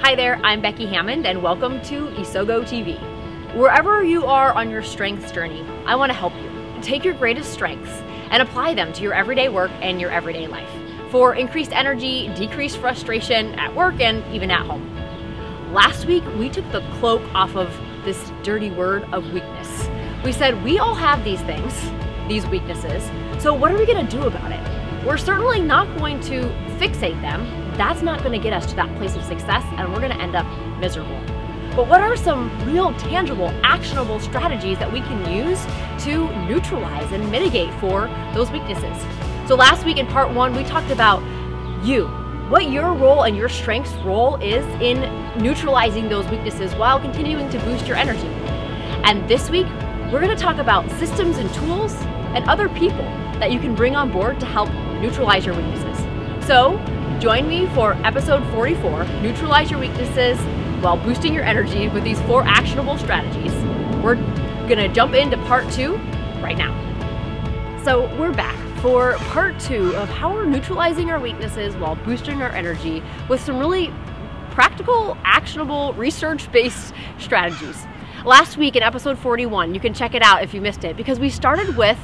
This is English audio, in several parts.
Hi there, I'm Becky Hammond, and welcome to Isogo TV. Wherever you are on your strengths journey, I want to help you. Take your greatest strengths and apply them to your everyday work and your everyday life for increased energy, decreased frustration at work, and even at home. Last week, we took the cloak off of this dirty word of weakness. We said we all have these things, these weaknesses, so what are we going to do about it? We're certainly not going to fixate them. That's not going to get us to that place of success, and we're going to end up miserable. But what are some real, tangible, actionable strategies that we can use to neutralize and mitigate for those weaknesses? So, last week in part one, we talked about you, what your role and your strengths role is in neutralizing those weaknesses while continuing to boost your energy. And this week, we're going to talk about systems and tools and other people that you can bring on board to help neutralize your weaknesses. So, join me for episode 44 Neutralize Your Weaknesses while boosting your energy with these four actionable strategies. We're going to jump into part two right now. So, we're back for part two of how we're neutralizing our weaknesses while boosting our energy with some really practical, actionable, research based strategies. Last week in episode 41, you can check it out if you missed it, because we started with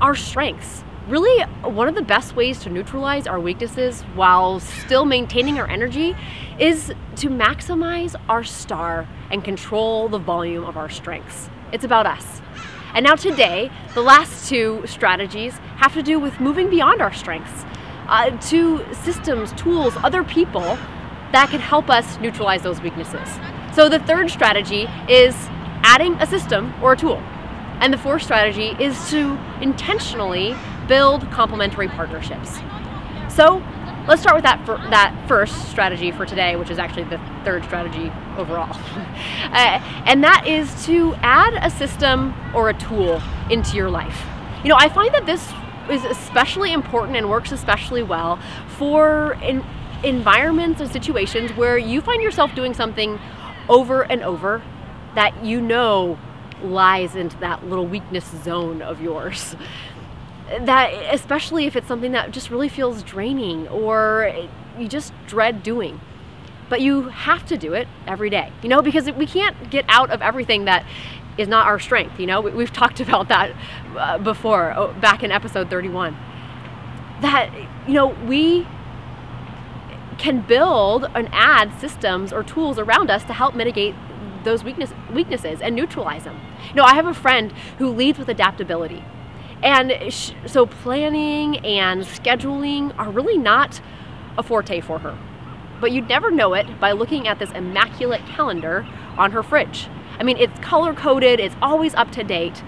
our strengths. Really, one of the best ways to neutralize our weaknesses while still maintaining our energy is to maximize our star and control the volume of our strengths. It's about us. And now, today, the last two strategies have to do with moving beyond our strengths uh, to systems, tools, other people that can help us neutralize those weaknesses. So, the third strategy is adding a system or a tool. And the fourth strategy is to intentionally build complementary partnerships. So, let's start with that that first strategy for today, which is actually the third strategy overall, uh, and that is to add a system or a tool into your life. You know, I find that this is especially important and works especially well for in, environments and situations where you find yourself doing something over and over that you know lies into that little weakness zone of yours that especially if it's something that just really feels draining or you just dread doing but you have to do it every day you know because we can't get out of everything that is not our strength you know we've talked about that uh, before oh, back in episode 31 that you know we can build and add systems or tools around us to help mitigate those weakness, weaknesses and neutralize them. You know, I have a friend who leads with adaptability. And sh- so planning and scheduling are really not a forte for her. But you'd never know it by looking at this immaculate calendar on her fridge. I mean, it's color coded, it's always up to date.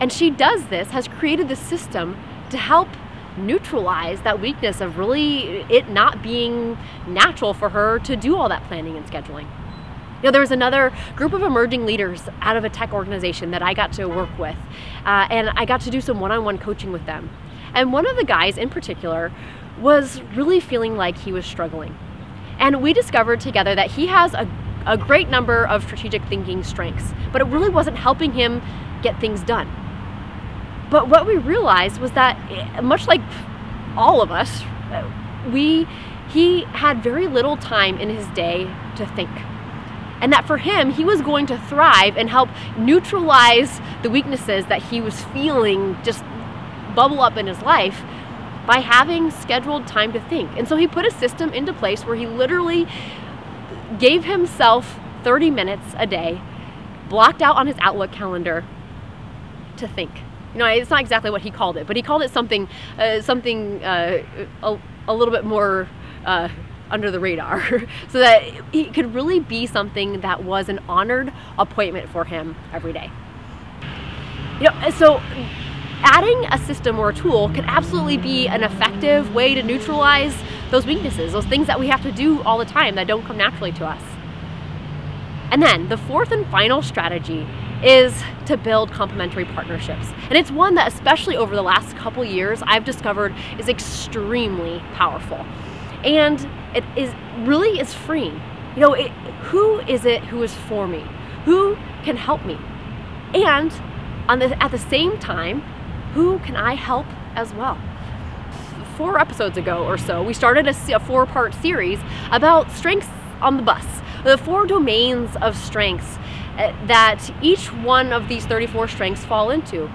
And she does this, has created this system to help neutralize that weakness of really it not being natural for her to do all that planning and scheduling. You know, there was another group of emerging leaders out of a tech organization that I got to work with, uh, and I got to do some one on one coaching with them. And one of the guys in particular was really feeling like he was struggling. And we discovered together that he has a, a great number of strategic thinking strengths, but it really wasn't helping him get things done. But what we realized was that, eh, much like all of us, we he had very little time in his day to think and that for him, he was going to thrive and help neutralize the weaknesses that he was feeling just bubble up in his life by having scheduled time to think. And so he put a system into place where he literally gave himself 30 minutes a day, blocked out on his Outlook calendar to think. You know, it's not exactly what he called it, but he called it something, uh, something uh, a, a, little bit more uh, under the radar so that it could really be something that was an honored appointment for him every day. You know, so adding a system or a tool can absolutely be an effective way to neutralize those weaknesses, those things that we have to do all the time that don't come naturally to us. And then the fourth and final strategy is to build complementary partnerships. And it's one that, especially over the last couple years, I've discovered is extremely powerful and it is really is freeing. You know, it, who is it who is for me? Who can help me? And on the at the same time, who can I help as well? Four episodes ago or so, we started a, a four-part series about strengths on the bus, the four domains of strengths uh, that each one of these 34 strengths fall into.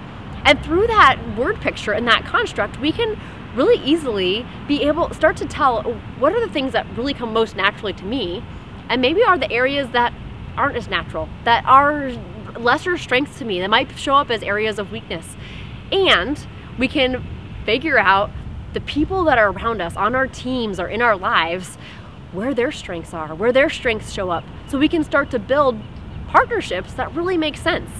And through that word picture and that construct, we can really easily be able start to tell what are the things that really come most naturally to me and maybe are the areas that aren't as natural, that are lesser strengths to me, that might show up as areas of weakness. And we can figure out the people that are around us on our teams or in our lives where their strengths are, where their strengths show up. So we can start to build partnerships that really make sense.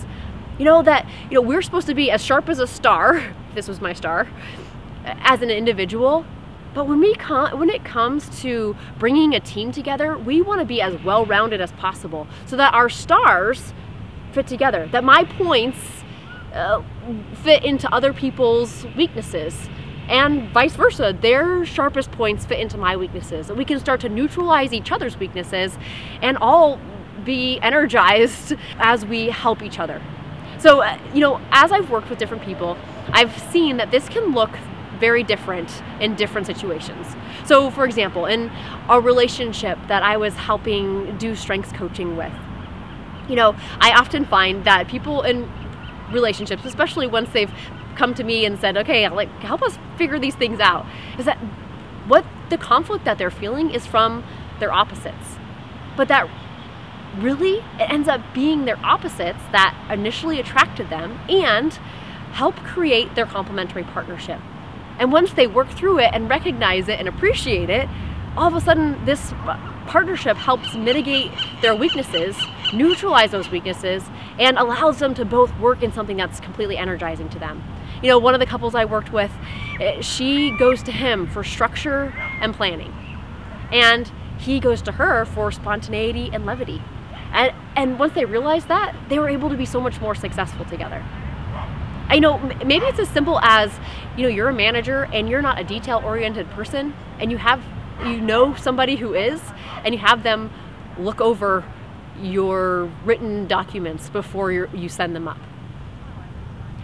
You know, that, you know, we're supposed to be as sharp as a star, this was my star, as an individual. But when we when it comes to bringing a team together, we want to be as well-rounded as possible so that our stars fit together. That my points uh, fit into other people's weaknesses and vice versa. Their sharpest points fit into my weaknesses. We can start to neutralize each other's weaknesses and all be energized as we help each other. So, uh, you know, as I've worked with different people, I've seen that this can look very different in different situations. So, for example, in a relationship that I was helping do strengths coaching with, you know, I often find that people in relationships, especially once they've come to me and said, okay, like help us figure these things out, is that what the conflict that they're feeling is from their opposites. But that really it ends up being their opposites that initially attracted them and help create their complementary partnership. And once they work through it and recognize it and appreciate it, all of a sudden this partnership helps mitigate their weaknesses, neutralize those weaknesses, and allows them to both work in something that's completely energizing to them. You know, one of the couples I worked with, eh, she goes to him for structure and planning. And he goes to her for spontaneity and levity. And, and once they realized that, they were able to be so much more successful together. I know maybe it's as simple as, you know, you're a manager and you're not a detail oriented person and you have, you know, somebody who is, and you have them look over your written documents before you send them up.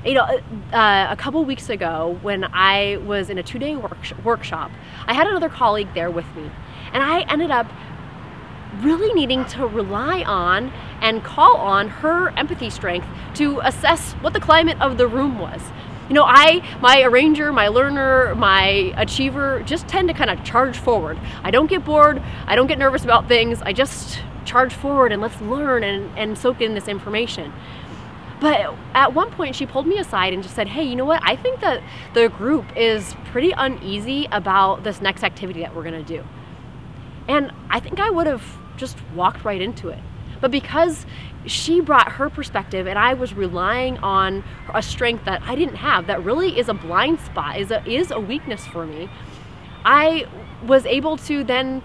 You know, uh, a couple weeks ago when I was in a two day work- workshop, I had another colleague there with me, and I ended up really needing to rely on and call on her empathy strength to assess what the climate of the room was. You know, I, my arranger, my learner, my achiever just tend to kind of charge forward. I don't get bored, I don't get nervous about things, I just charge forward and let's learn and, and soak in this information. But at one point, she pulled me aside and just said, Hey, you know what? I think that the group is pretty uneasy about this next activity that we're gonna do. And I think I would have just walked right into it. But because she brought her perspective and I was relying on a strength that I didn't have, that really is a blind spot, is a, is a weakness for me, I was able to then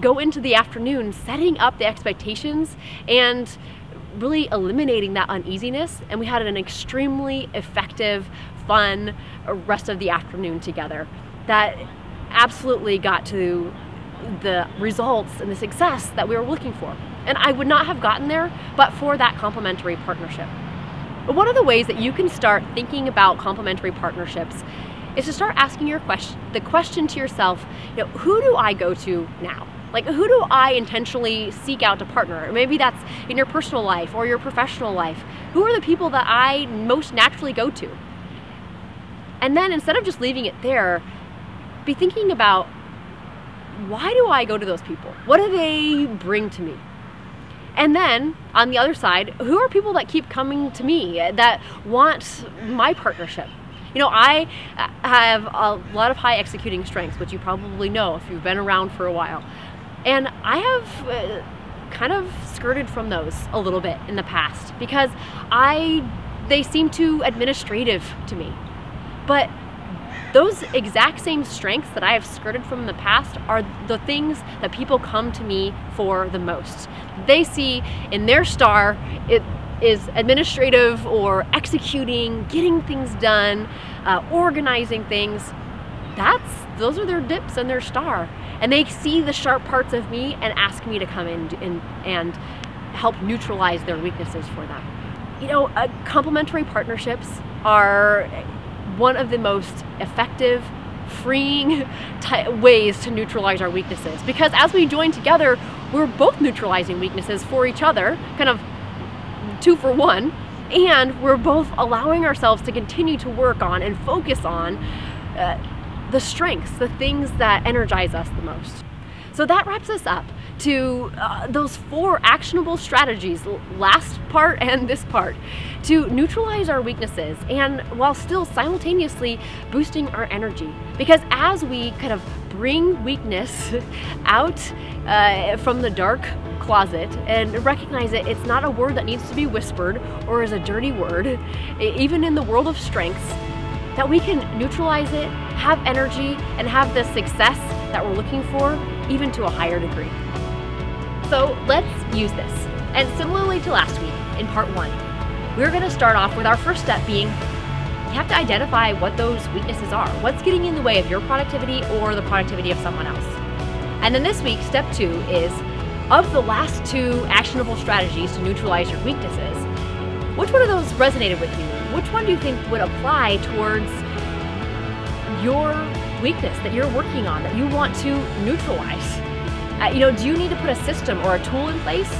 go into the afternoon setting up the expectations and really eliminating that uneasiness. And we had an extremely effective, fun rest of the afternoon together that absolutely got to the results and the success that we were looking for. And I would not have gotten there but for that complementary partnership. But one of the ways that you can start thinking about complementary partnerships is to start asking your question the question to yourself, you know, who do I go to now? Like who do I intentionally seek out to partner? Maybe that's in your personal life or your professional life. Who are the people that I most naturally go to? And then instead of just leaving it there, be thinking about why do I go to those people? What do they bring to me? And then on the other side, who are people that keep coming to me that want my partnership? You know, I have a lot of high executing strengths, which you probably know if you've been around for a while. And I have uh, kind of skirted from those a little bit in the past because I they seem too administrative to me. But those exact same strengths that I have skirted from in the past are the things that people come to me for the most. They see in their star it is administrative or executing, getting things done, uh, organizing things. That's those are their dips and their star, and they see the sharp parts of me and ask me to come in and, and help neutralize their weaknesses for them. You know, uh, complementary partnerships are one of the most effective, freeing ways to neutralize our weaknesses. Because as we join together, we're both neutralizing weaknesses for each other, kind of two for one, and we're both allowing ourselves to continue to work on and focus on uh, the strengths, the things that energize us the most. So that wraps us up to uh, those four actionable strategies, last part and this part, to neutralize our weaknesses and while still simultaneously boosting our energy. Because as we kind of bring weakness out uh, from the dark closet and recognize it, it's not a word that needs to be whispered or is a dirty word, even in the world of strengths, that we can neutralize it, have energy, and have the success that we're looking for, even to a higher degree. So let's use this. And similarly to last week, in part one, we're gonna start off with our first step being you have to identify what those weaknesses are. What's getting in the way of your productivity or the productivity of someone else? And then this week, step two is of the last two actionable strategies to neutralize your weaknesses, which one of those resonated with you? Which one do you think would apply towards your weakness that you're working on that you want to neutralize? Uh, you know, do you need to put a system or a tool in place?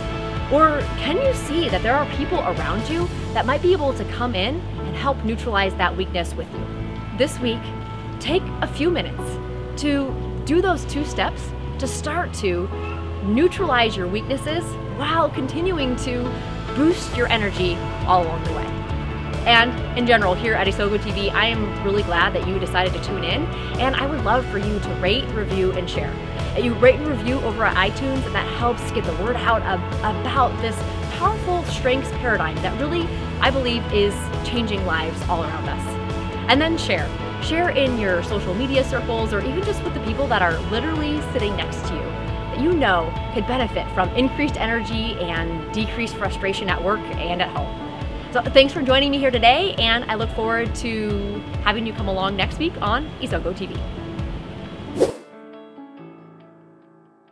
Or can you see that there are people around you that might be able to come in and help neutralize that weakness with you? This week, take a few minutes to do those two steps to start to neutralize your weaknesses while continuing to boost your energy all along the way. And in general, here at Isogo TV, I am really glad that you decided to tune in, and I would love for you to rate, review, and share. You rate and review over at iTunes, and that helps get the word out about this powerful strengths paradigm that really, I believe, is changing lives all around us. And then share. Share in your social media circles or even just with the people that are literally sitting next to you that you know could benefit from increased energy and decreased frustration at work and at home. So thanks for joining me here today, and I look forward to having you come along next week on Isogo TV.